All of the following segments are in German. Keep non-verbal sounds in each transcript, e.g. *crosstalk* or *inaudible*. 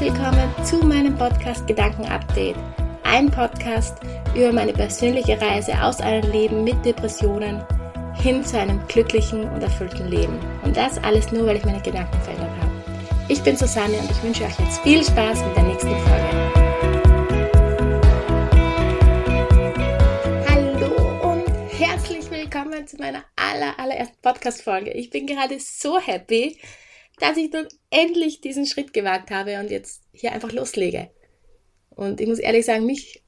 willkommen zu meinem Podcast Gedanken Update. Ein Podcast über meine persönliche Reise aus einem Leben mit Depressionen hin zu einem glücklichen und erfüllten Leben. Und das alles nur, weil ich meine Gedanken verändert habe. Ich bin Susanne und ich wünsche euch jetzt viel Spaß mit der nächsten Folge. Hallo und herzlich willkommen zu meiner aller, allerersten Podcast-Folge. Ich bin gerade so happy, dass ich nun endlich diesen Schritt gewagt habe und jetzt hier einfach loslege. Und ich muss ehrlich sagen, mich,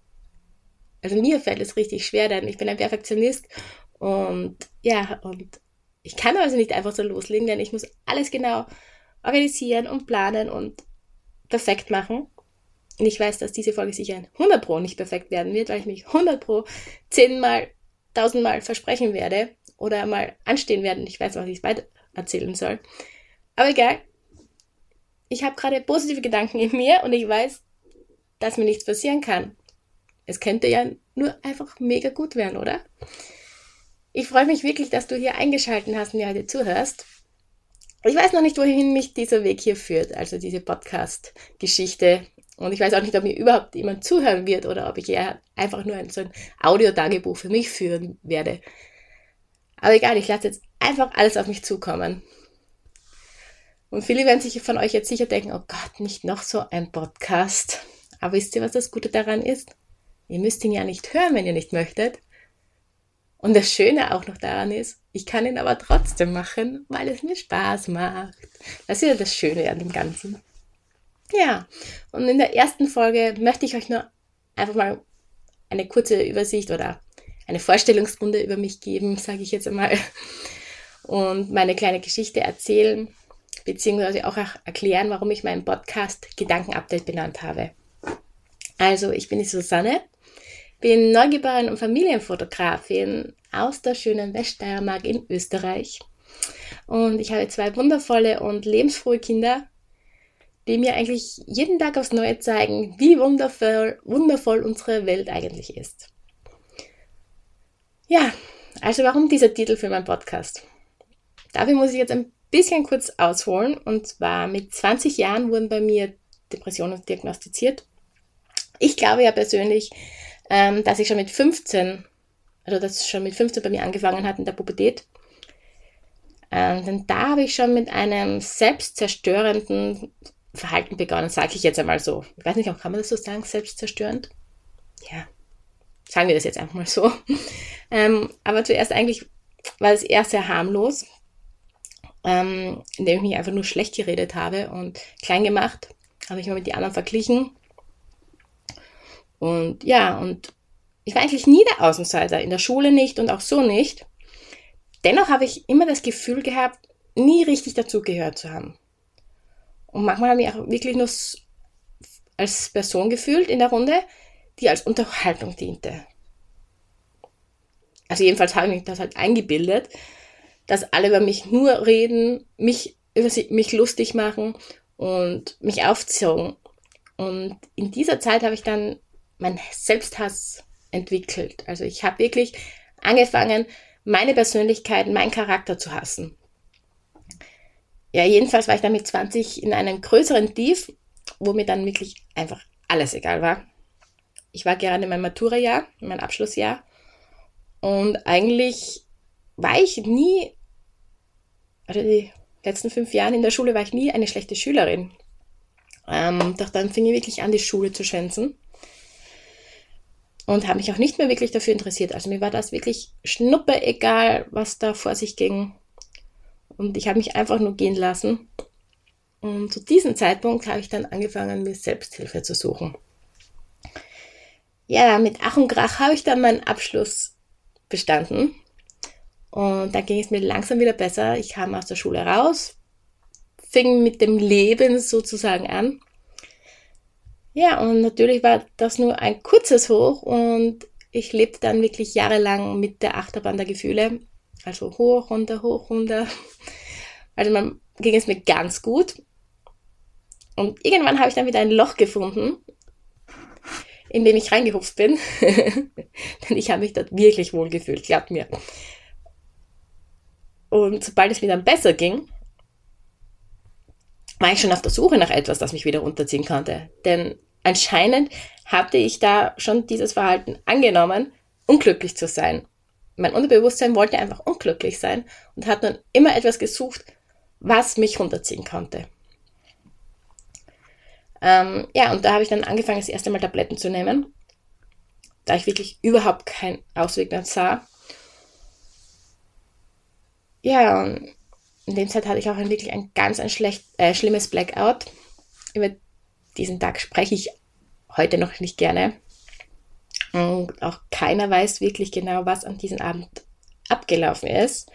also mir fällt es richtig schwer, denn ich bin ein Perfektionist und ja, und ich kann also nicht einfach so loslegen, denn ich muss alles genau organisieren und planen und perfekt machen. Und ich weiß, dass diese Folge sicher ein 100 Pro nicht perfekt werden wird, weil ich mich 100 Pro zehnmal, tausendmal versprechen werde oder mal anstehen werde ich weiß auch, wie ich es weiter erzählen soll. Aber egal. Ich habe gerade positive Gedanken in mir und ich weiß, dass mir nichts passieren kann. Es könnte ja nur einfach mega gut werden, oder? Ich freue mich wirklich, dass du hier eingeschaltet hast und mir heute zuhörst. Ich weiß noch nicht, wohin mich dieser Weg hier führt, also diese Podcast-Geschichte. Und ich weiß auch nicht, ob mir überhaupt jemand zuhören wird oder ob ich eher einfach nur ein, so ein Audiotagebuch für mich führen werde. Aber egal, ich lasse jetzt einfach alles auf mich zukommen. Und viele werden sich von euch jetzt sicher denken, oh Gott, nicht noch so ein Podcast. Aber wisst ihr, was das Gute daran ist? Ihr müsst ihn ja nicht hören, wenn ihr nicht möchtet. Und das Schöne auch noch daran ist, ich kann ihn aber trotzdem machen, weil es mir Spaß macht. Das ist ja das Schöne an dem Ganzen. Ja, und in der ersten Folge möchte ich euch nur einfach mal eine kurze Übersicht oder eine Vorstellungsrunde über mich geben, sage ich jetzt einmal, und meine kleine Geschichte erzählen beziehungsweise auch erklären, warum ich meinen Podcast Gedankenupdate benannt habe. Also, ich bin die Susanne, bin Neugeborene und Familienfotografin aus der schönen Weststeiermark in Österreich. Und ich habe zwei wundervolle und lebensfrohe Kinder, die mir eigentlich jeden Tag aufs Neue zeigen, wie wundervoll, wundervoll unsere Welt eigentlich ist. Ja, also warum dieser Titel für meinen Podcast? Dafür muss ich jetzt ein bisschen kurz ausholen. Und zwar mit 20 Jahren wurden bei mir Depressionen diagnostiziert. Ich glaube ja persönlich, ähm, dass ich schon mit 15, also dass es schon mit 15 bei mir angefangen hat in der Pubertät. Ähm, denn da habe ich schon mit einem selbstzerstörenden Verhalten begonnen, sage ich jetzt einmal so. Ich weiß nicht, kann man das so sagen, selbstzerstörend? Ja, sagen wir das jetzt einfach mal so. *laughs* Ähm, aber zuerst eigentlich war es eher sehr harmlos ähm, indem ich mich einfach nur schlecht geredet habe und klein gemacht, habe ich mal mit den anderen verglichen. Und ja, und ich war eigentlich nie der Außenseiter, in der Schule nicht und auch so nicht. Dennoch habe ich immer das Gefühl gehabt, nie richtig dazugehört zu haben. Und manchmal habe ich mich auch wirklich nur als Person gefühlt in der Runde, die als Unterhaltung diente. Also jedenfalls habe ich mich das halt eingebildet, dass alle über mich nur reden, mich über mich lustig machen und mich aufzogen. Und in dieser Zeit habe ich dann meinen Selbsthass entwickelt. Also ich habe wirklich angefangen, meine Persönlichkeit, meinen Charakter zu hassen. Ja, jedenfalls war ich dann mit 20 in einem größeren Tief, wo mir dann wirklich einfach alles egal war. Ich war gerade in meinem Matura-Jahr, in meinem Abschlussjahr. Und eigentlich war ich nie, also die letzten fünf Jahre in der Schule war ich nie eine schlechte Schülerin. Ähm, doch dann fing ich wirklich an, die Schule zu schwänzen. Und habe mich auch nicht mehr wirklich dafür interessiert. Also mir war das wirklich schnuppe egal, was da vor sich ging. Und ich habe mich einfach nur gehen lassen. Und zu diesem Zeitpunkt habe ich dann angefangen, mir Selbsthilfe zu suchen. Ja, mit Ach und Krach habe ich dann meinen Abschluss bestanden und dann ging es mir langsam wieder besser. Ich kam aus der Schule raus, fing mit dem Leben sozusagen an. Ja, und natürlich war das nur ein kurzes Hoch und ich lebte dann wirklich jahrelang mit der Achterbahn der Gefühle. Also hoch, runter, hoch, runter. Also man ging es mir ganz gut. Und irgendwann habe ich dann wieder ein Loch gefunden, in dem ich reingehupft bin. *laughs* Denn ich habe mich dort wirklich wohl gefühlt, glaubt mir. Und sobald es mir dann besser ging, war ich schon auf der Suche nach etwas, das mich wieder runterziehen konnte. Denn anscheinend hatte ich da schon dieses Verhalten angenommen, unglücklich zu sein. Mein Unterbewusstsein wollte einfach unglücklich sein und hat dann immer etwas gesucht, was mich runterziehen konnte. Ähm, ja, und da habe ich dann angefangen, das erste Mal Tabletten zu nehmen, da ich wirklich überhaupt keinen Ausweg mehr sah. Ja, und in dem Zeit hatte ich auch wirklich ein ganz ein schlecht, äh, schlimmes Blackout. Über diesen Tag spreche ich heute noch nicht gerne. Und auch keiner weiß wirklich genau, was an diesem Abend abgelaufen ist.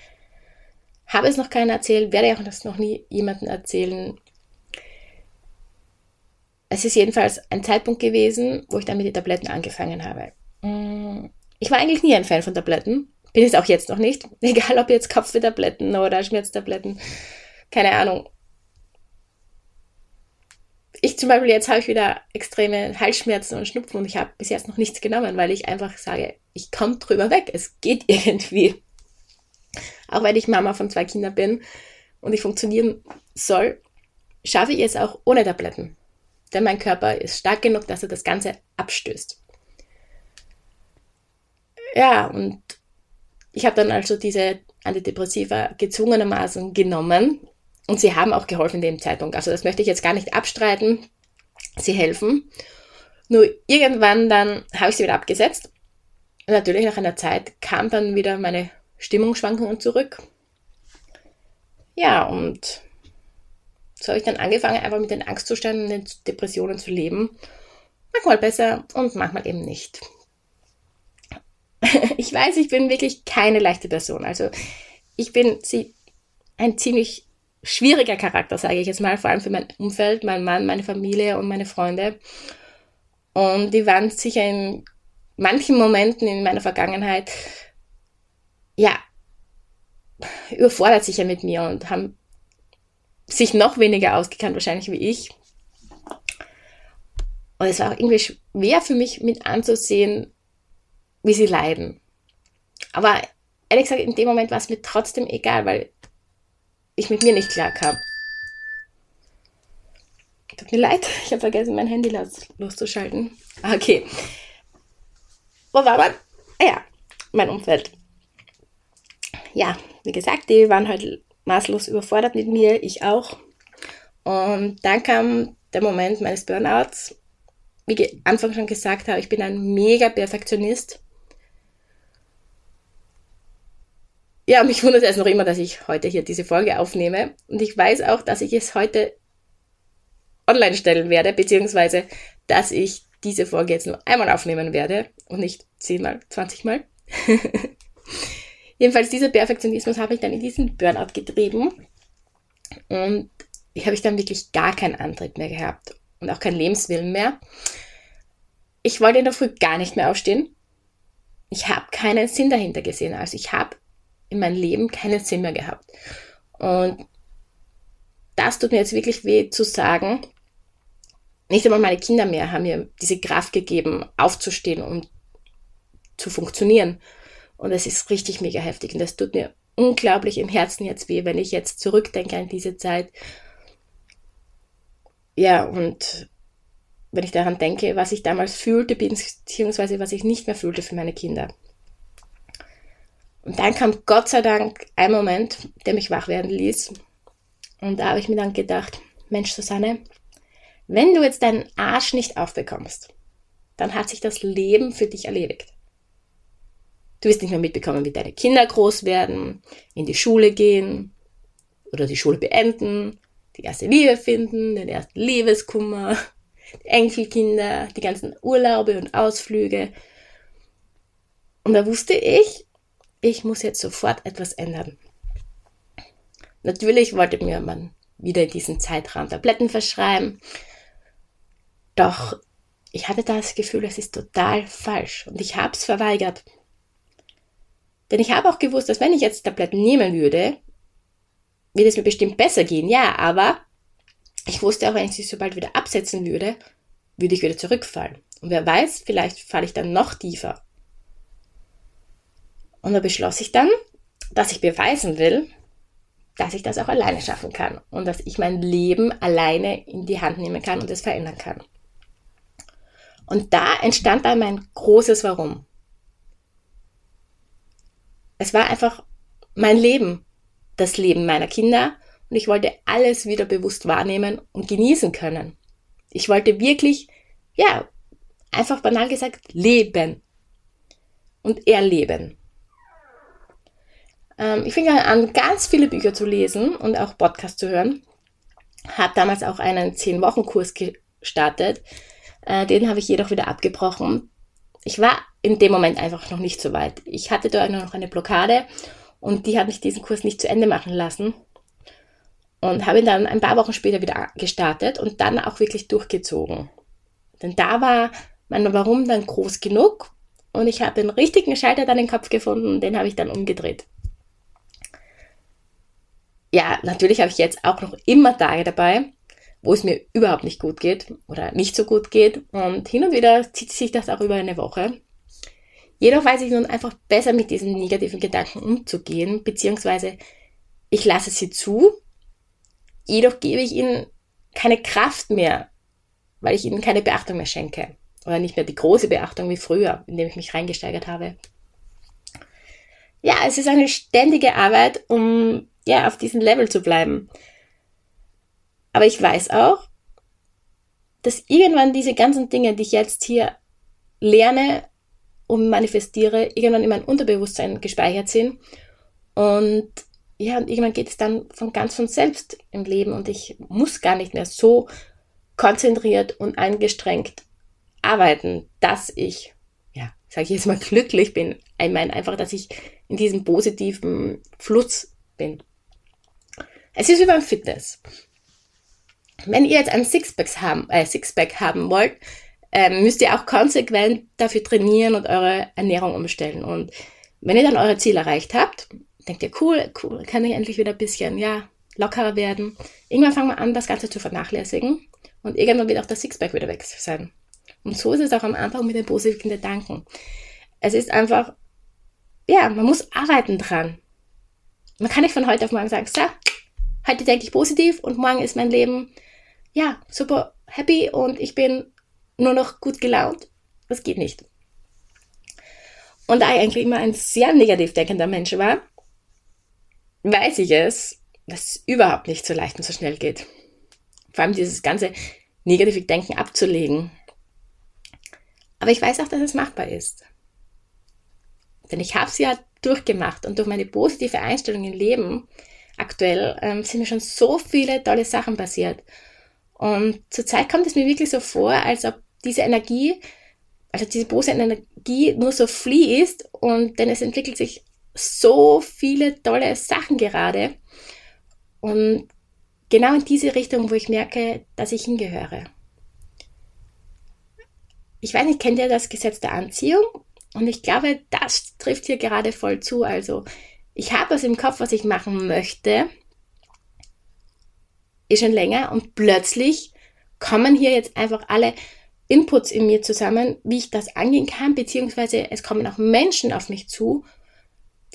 Habe es noch keiner erzählt, werde auch das noch nie jemandem erzählen. Es ist jedenfalls ein Zeitpunkt gewesen, wo ich dann mit den Tabletten angefangen habe. Mm, ich war eigentlich nie ein Fan von Tabletten. Bin es auch jetzt noch nicht. *laughs* Egal ob jetzt Kopfwehtabletten oder Schmerztabletten. Keine Ahnung. Ich zum Beispiel, jetzt habe ich wieder extreme Halsschmerzen und Schnupfen und ich habe bis jetzt noch nichts genommen, weil ich einfach sage, ich komme drüber weg. Es geht *laughs* irgendwie. Auch wenn ich Mama von zwei Kindern bin und ich funktionieren soll, schaffe ich es auch ohne Tabletten. Denn mein Körper ist stark genug, dass er das Ganze abstößt. Ja, und ich habe dann also diese Antidepressiva gezwungenermaßen genommen und sie haben auch geholfen in dem Zeitpunkt. Also das möchte ich jetzt gar nicht abstreiten. Sie helfen. Nur irgendwann dann habe ich sie wieder abgesetzt. Und natürlich nach einer Zeit kam dann wieder meine Stimmungsschwankungen zurück. Ja, und so habe ich dann angefangen, einfach mit den Angstzuständen und den Depressionen zu leben. Manchmal besser und manchmal eben nicht. *laughs* ich weiß, ich bin wirklich keine leichte Person. Also ich bin ein ziemlich schwieriger Charakter, sage ich jetzt mal, vor allem für mein Umfeld, mein Mann, meine Familie und meine Freunde. Und die waren sicher in manchen Momenten in meiner Vergangenheit, ja, überfordert sicher mit mir und haben sich noch weniger ausgekannt wahrscheinlich wie ich. Und es war auch irgendwie schwer für mich mit anzusehen, wie sie leiden. Aber ehrlich gesagt, in dem Moment war es mir trotzdem egal, weil ich mit mir nicht klar kam. Tut mir leid, *laughs* ich habe vergessen, mein Handy los, loszuschalten. Ah, okay. Wo war man? Ah ja, mein Umfeld. Ja, wie gesagt, die waren halt maßlos überfordert mit mir, ich auch. Und dann kam der Moment meines Burnouts. Wie ich Anfang schon gesagt habe, ich bin ein mega Perfektionist. Ja, mich wundert es noch immer, dass ich heute hier diese Folge aufnehme. Und ich weiß auch, dass ich es heute online stellen werde, beziehungsweise, dass ich diese Folge jetzt nur einmal aufnehmen werde und nicht zehnmal, zwanzigmal. *laughs* Jedenfalls, dieser Perfektionismus habe ich dann in diesen Burnout getrieben. Und ich habe ich dann wirklich gar keinen Antrieb mehr gehabt und auch keinen Lebenswillen mehr. Ich wollte in der Früh gar nicht mehr aufstehen. Ich habe keinen Sinn dahinter gesehen. Also ich habe in meinem Leben keinen Sinn mehr gehabt. Und das tut mir jetzt wirklich weh zu sagen. Nicht einmal meine Kinder mehr haben mir diese Kraft gegeben, aufzustehen und zu funktionieren. Und es ist richtig mega heftig. Und das tut mir unglaublich im Herzen jetzt weh, wenn ich jetzt zurückdenke an diese Zeit. Ja, und wenn ich daran denke, was ich damals fühlte, beziehungsweise was ich nicht mehr fühlte für meine Kinder. Und dann kam Gott sei Dank ein Moment, der mich wach werden ließ. Und da habe ich mir dann gedacht, Mensch, Susanne, wenn du jetzt deinen Arsch nicht aufbekommst, dann hat sich das Leben für dich erledigt. Du wirst nicht mehr mitbekommen, wie deine Kinder groß werden, in die Schule gehen oder die Schule beenden, die erste Liebe finden, den ersten Liebeskummer, die Enkelkinder, die ganzen Urlaube und Ausflüge. Und da wusste ich, ich muss jetzt sofort etwas ändern. Natürlich wollte mir man wieder in diesem Zeitraum Tabletten verschreiben, doch ich hatte das Gefühl, es ist total falsch und ich habe es verweigert. Denn ich habe auch gewusst, dass wenn ich jetzt Tabletten nehmen würde, wird es mir bestimmt besser gehen, ja, aber ich wusste auch, wenn ich sie sobald wieder absetzen würde, würde ich wieder zurückfallen. Und wer weiß, vielleicht falle ich dann noch tiefer. Und da beschloss ich dann, dass ich beweisen will, dass ich das auch alleine schaffen kann und dass ich mein Leben alleine in die Hand nehmen kann und es verändern kann. Und da entstand dann mein großes Warum. Es war einfach mein Leben, das Leben meiner Kinder und ich wollte alles wieder bewusst wahrnehmen und genießen können. Ich wollte wirklich, ja, einfach banal gesagt, leben und erleben. Ähm, ich fing an, ganz viele Bücher zu lesen und auch Podcasts zu hören. Habe damals auch einen 10-Wochen-Kurs gestartet. Äh, den habe ich jedoch wieder abgebrochen. Ich war in dem Moment einfach noch nicht so weit. Ich hatte da noch eine Blockade und die hat mich diesen Kurs nicht zu Ende machen lassen. Und habe ihn dann ein paar Wochen später wieder gestartet und dann auch wirklich durchgezogen. Denn da war mein Warum dann groß genug und ich habe den richtigen Schalter dann im Kopf gefunden und den habe ich dann umgedreht ja, natürlich habe ich jetzt auch noch immer Tage dabei, wo es mir überhaupt nicht gut geht oder nicht so gut geht. Und hin und wieder zieht sich das auch über eine Woche. Jedoch weiß ich nun einfach besser mit diesen negativen Gedanken umzugehen, beziehungsweise ich lasse sie zu, jedoch gebe ich ihnen keine Kraft mehr, weil ich ihnen keine Beachtung mehr schenke. Oder nicht mehr die große Beachtung wie früher, indem ich mich reingesteigert habe. Ja, es ist eine ständige Arbeit, um ja, auf diesem Level zu bleiben. Aber ich weiß auch, dass irgendwann diese ganzen Dinge, die ich jetzt hier lerne und manifestiere, irgendwann in meinem Unterbewusstsein gespeichert sind. Und ja, und irgendwann geht es dann von ganz von selbst im Leben und ich muss gar nicht mehr so konzentriert und angestrengt arbeiten, dass ich, ja, sage ich jetzt mal, glücklich bin. Ich meine einfach, dass ich in diesem positiven Fluss bin. Es ist wie beim Fitness. Wenn ihr jetzt ein Sixpack haben, äh, Sixpack haben wollt, ähm, müsst ihr auch konsequent dafür trainieren und eure Ernährung umstellen. Und wenn ihr dann eure Ziele erreicht habt, denkt ihr, cool, cool, kann ich endlich wieder ein bisschen, ja, lockerer werden. Irgendwann fangen wir an, das Ganze zu vernachlässigen. Und irgendwann wird auch der Sixpack wieder weg sein. Und so ist es auch am Anfang mit den positiven Gedanken. Es ist einfach, ja, man muss arbeiten dran. Man kann nicht von heute auf morgen sagen, so, heute denke ich positiv und morgen ist mein Leben, ja, super happy und ich bin nur noch gut gelaunt. Das geht nicht. Und da ich eigentlich immer ein sehr negativ denkender Mensch war, weiß ich es, dass es überhaupt nicht so leicht und so schnell geht. Vor allem dieses ganze negative Denken abzulegen. Aber ich weiß auch, dass es machbar ist. Denn ich habe es ja durchgemacht und durch meine positive Einstellung im Leben aktuell ähm, sind mir schon so viele tolle Sachen passiert. Und zurzeit kommt es mir wirklich so vor, als ob diese Energie, also diese positive Energie nur so fließt und denn es entwickelt sich so viele tolle Sachen gerade. Und genau in diese Richtung, wo ich merke, dass ich hingehöre. Ich weiß nicht, kennt ihr das Gesetz der Anziehung? Und ich glaube, das trifft hier gerade voll zu. Also ich habe was im Kopf, was ich machen möchte, ist schon länger und plötzlich kommen hier jetzt einfach alle Inputs in mir zusammen, wie ich das angehen kann, beziehungsweise es kommen auch Menschen auf mich zu,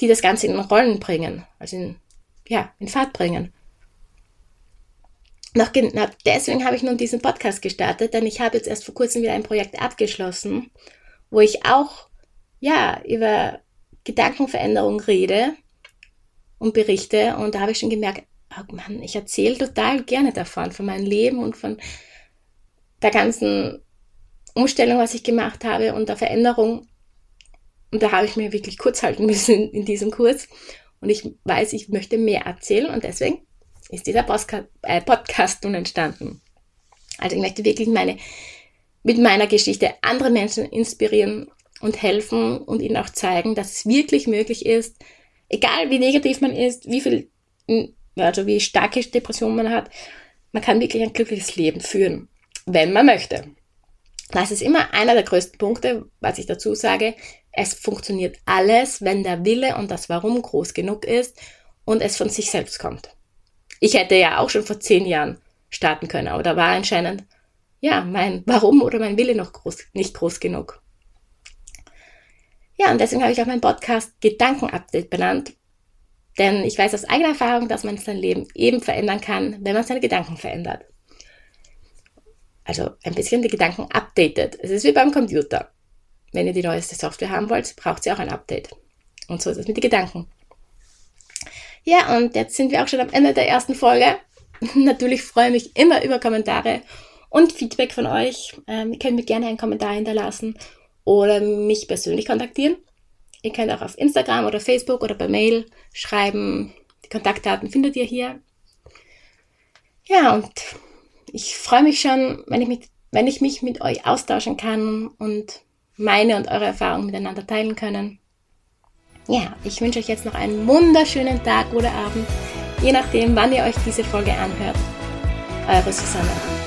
die das Ganze in Rollen bringen, also in, ja, in Fahrt bringen. Noch genau deswegen habe ich nun diesen Podcast gestartet, denn ich habe jetzt erst vor kurzem wieder ein Projekt abgeschlossen, wo ich auch, ja, über Gedankenveränderung rede und berichte. Und da habe ich schon gemerkt, oh Mann, ich erzähle total gerne davon, von meinem Leben und von der ganzen Umstellung, was ich gemacht habe und der Veränderung. Und da habe ich mir wirklich kurz halten *laughs* müssen in diesem Kurs. Und ich weiß, ich möchte mehr erzählen und deswegen ist dieser Postka äh, Podcast nun entstanden. Also ich möchte wirklich meine, mit meiner Geschichte andere Menschen inspirieren und helfen und ihnen auch zeigen, dass es wirklich möglich ist, egal wie negativ man ist, wie viel, hm, also wie starke Depression man hat, man kann wirklich ein glückliches Leben führen, wenn man möchte. Das ist immer einer der größten Punkte, was ich dazu sage. Es funktioniert alles, wenn der Wille und das Warum groß genug ist und es von sich selbst kommt. Ich hätte ja auch schon vor zehn Jahren starten können, aber da war anscheinend, ja, mein Warum oder mein Wille noch groß, nicht groß genug. Ja, und deswegen habe ich auch meinen Podcast Gedankenupdate benannt. Denn ich weiß aus eigener Erfahrung, dass man sein Leben eben verändern kann, wenn man seine Gedanken verändert. Also ein bisschen die Gedanken updatet. Es ist wie beim Computer. Wenn ihr die neueste Software haben wollt, braucht sie auch ein Update. Und so ist es mit den Gedanken. Ja, und jetzt sind wir auch schon am Ende der ersten Folge. *laughs* Natürlich freue ich mich immer über Kommentare und Feedback von euch. Ähm, ihr könnt mir gerne einen Kommentar hinterlassen oder mich persönlich kontaktieren. Ihr könnt auch auf Instagram oder Facebook oder per Mail schreiben. Die Kontaktdaten findet ihr hier. Ja, und ich freue mich schon, wenn ich, mit, wenn ich mich mit euch austauschen kann und meine und eure Erfahrungen miteinander teilen können. Ja, ich wünsche euch jetzt noch einen wunderschönen Tag oder Abend, je nachdem, wann ihr euch diese Folge anhört. Eure Susanne.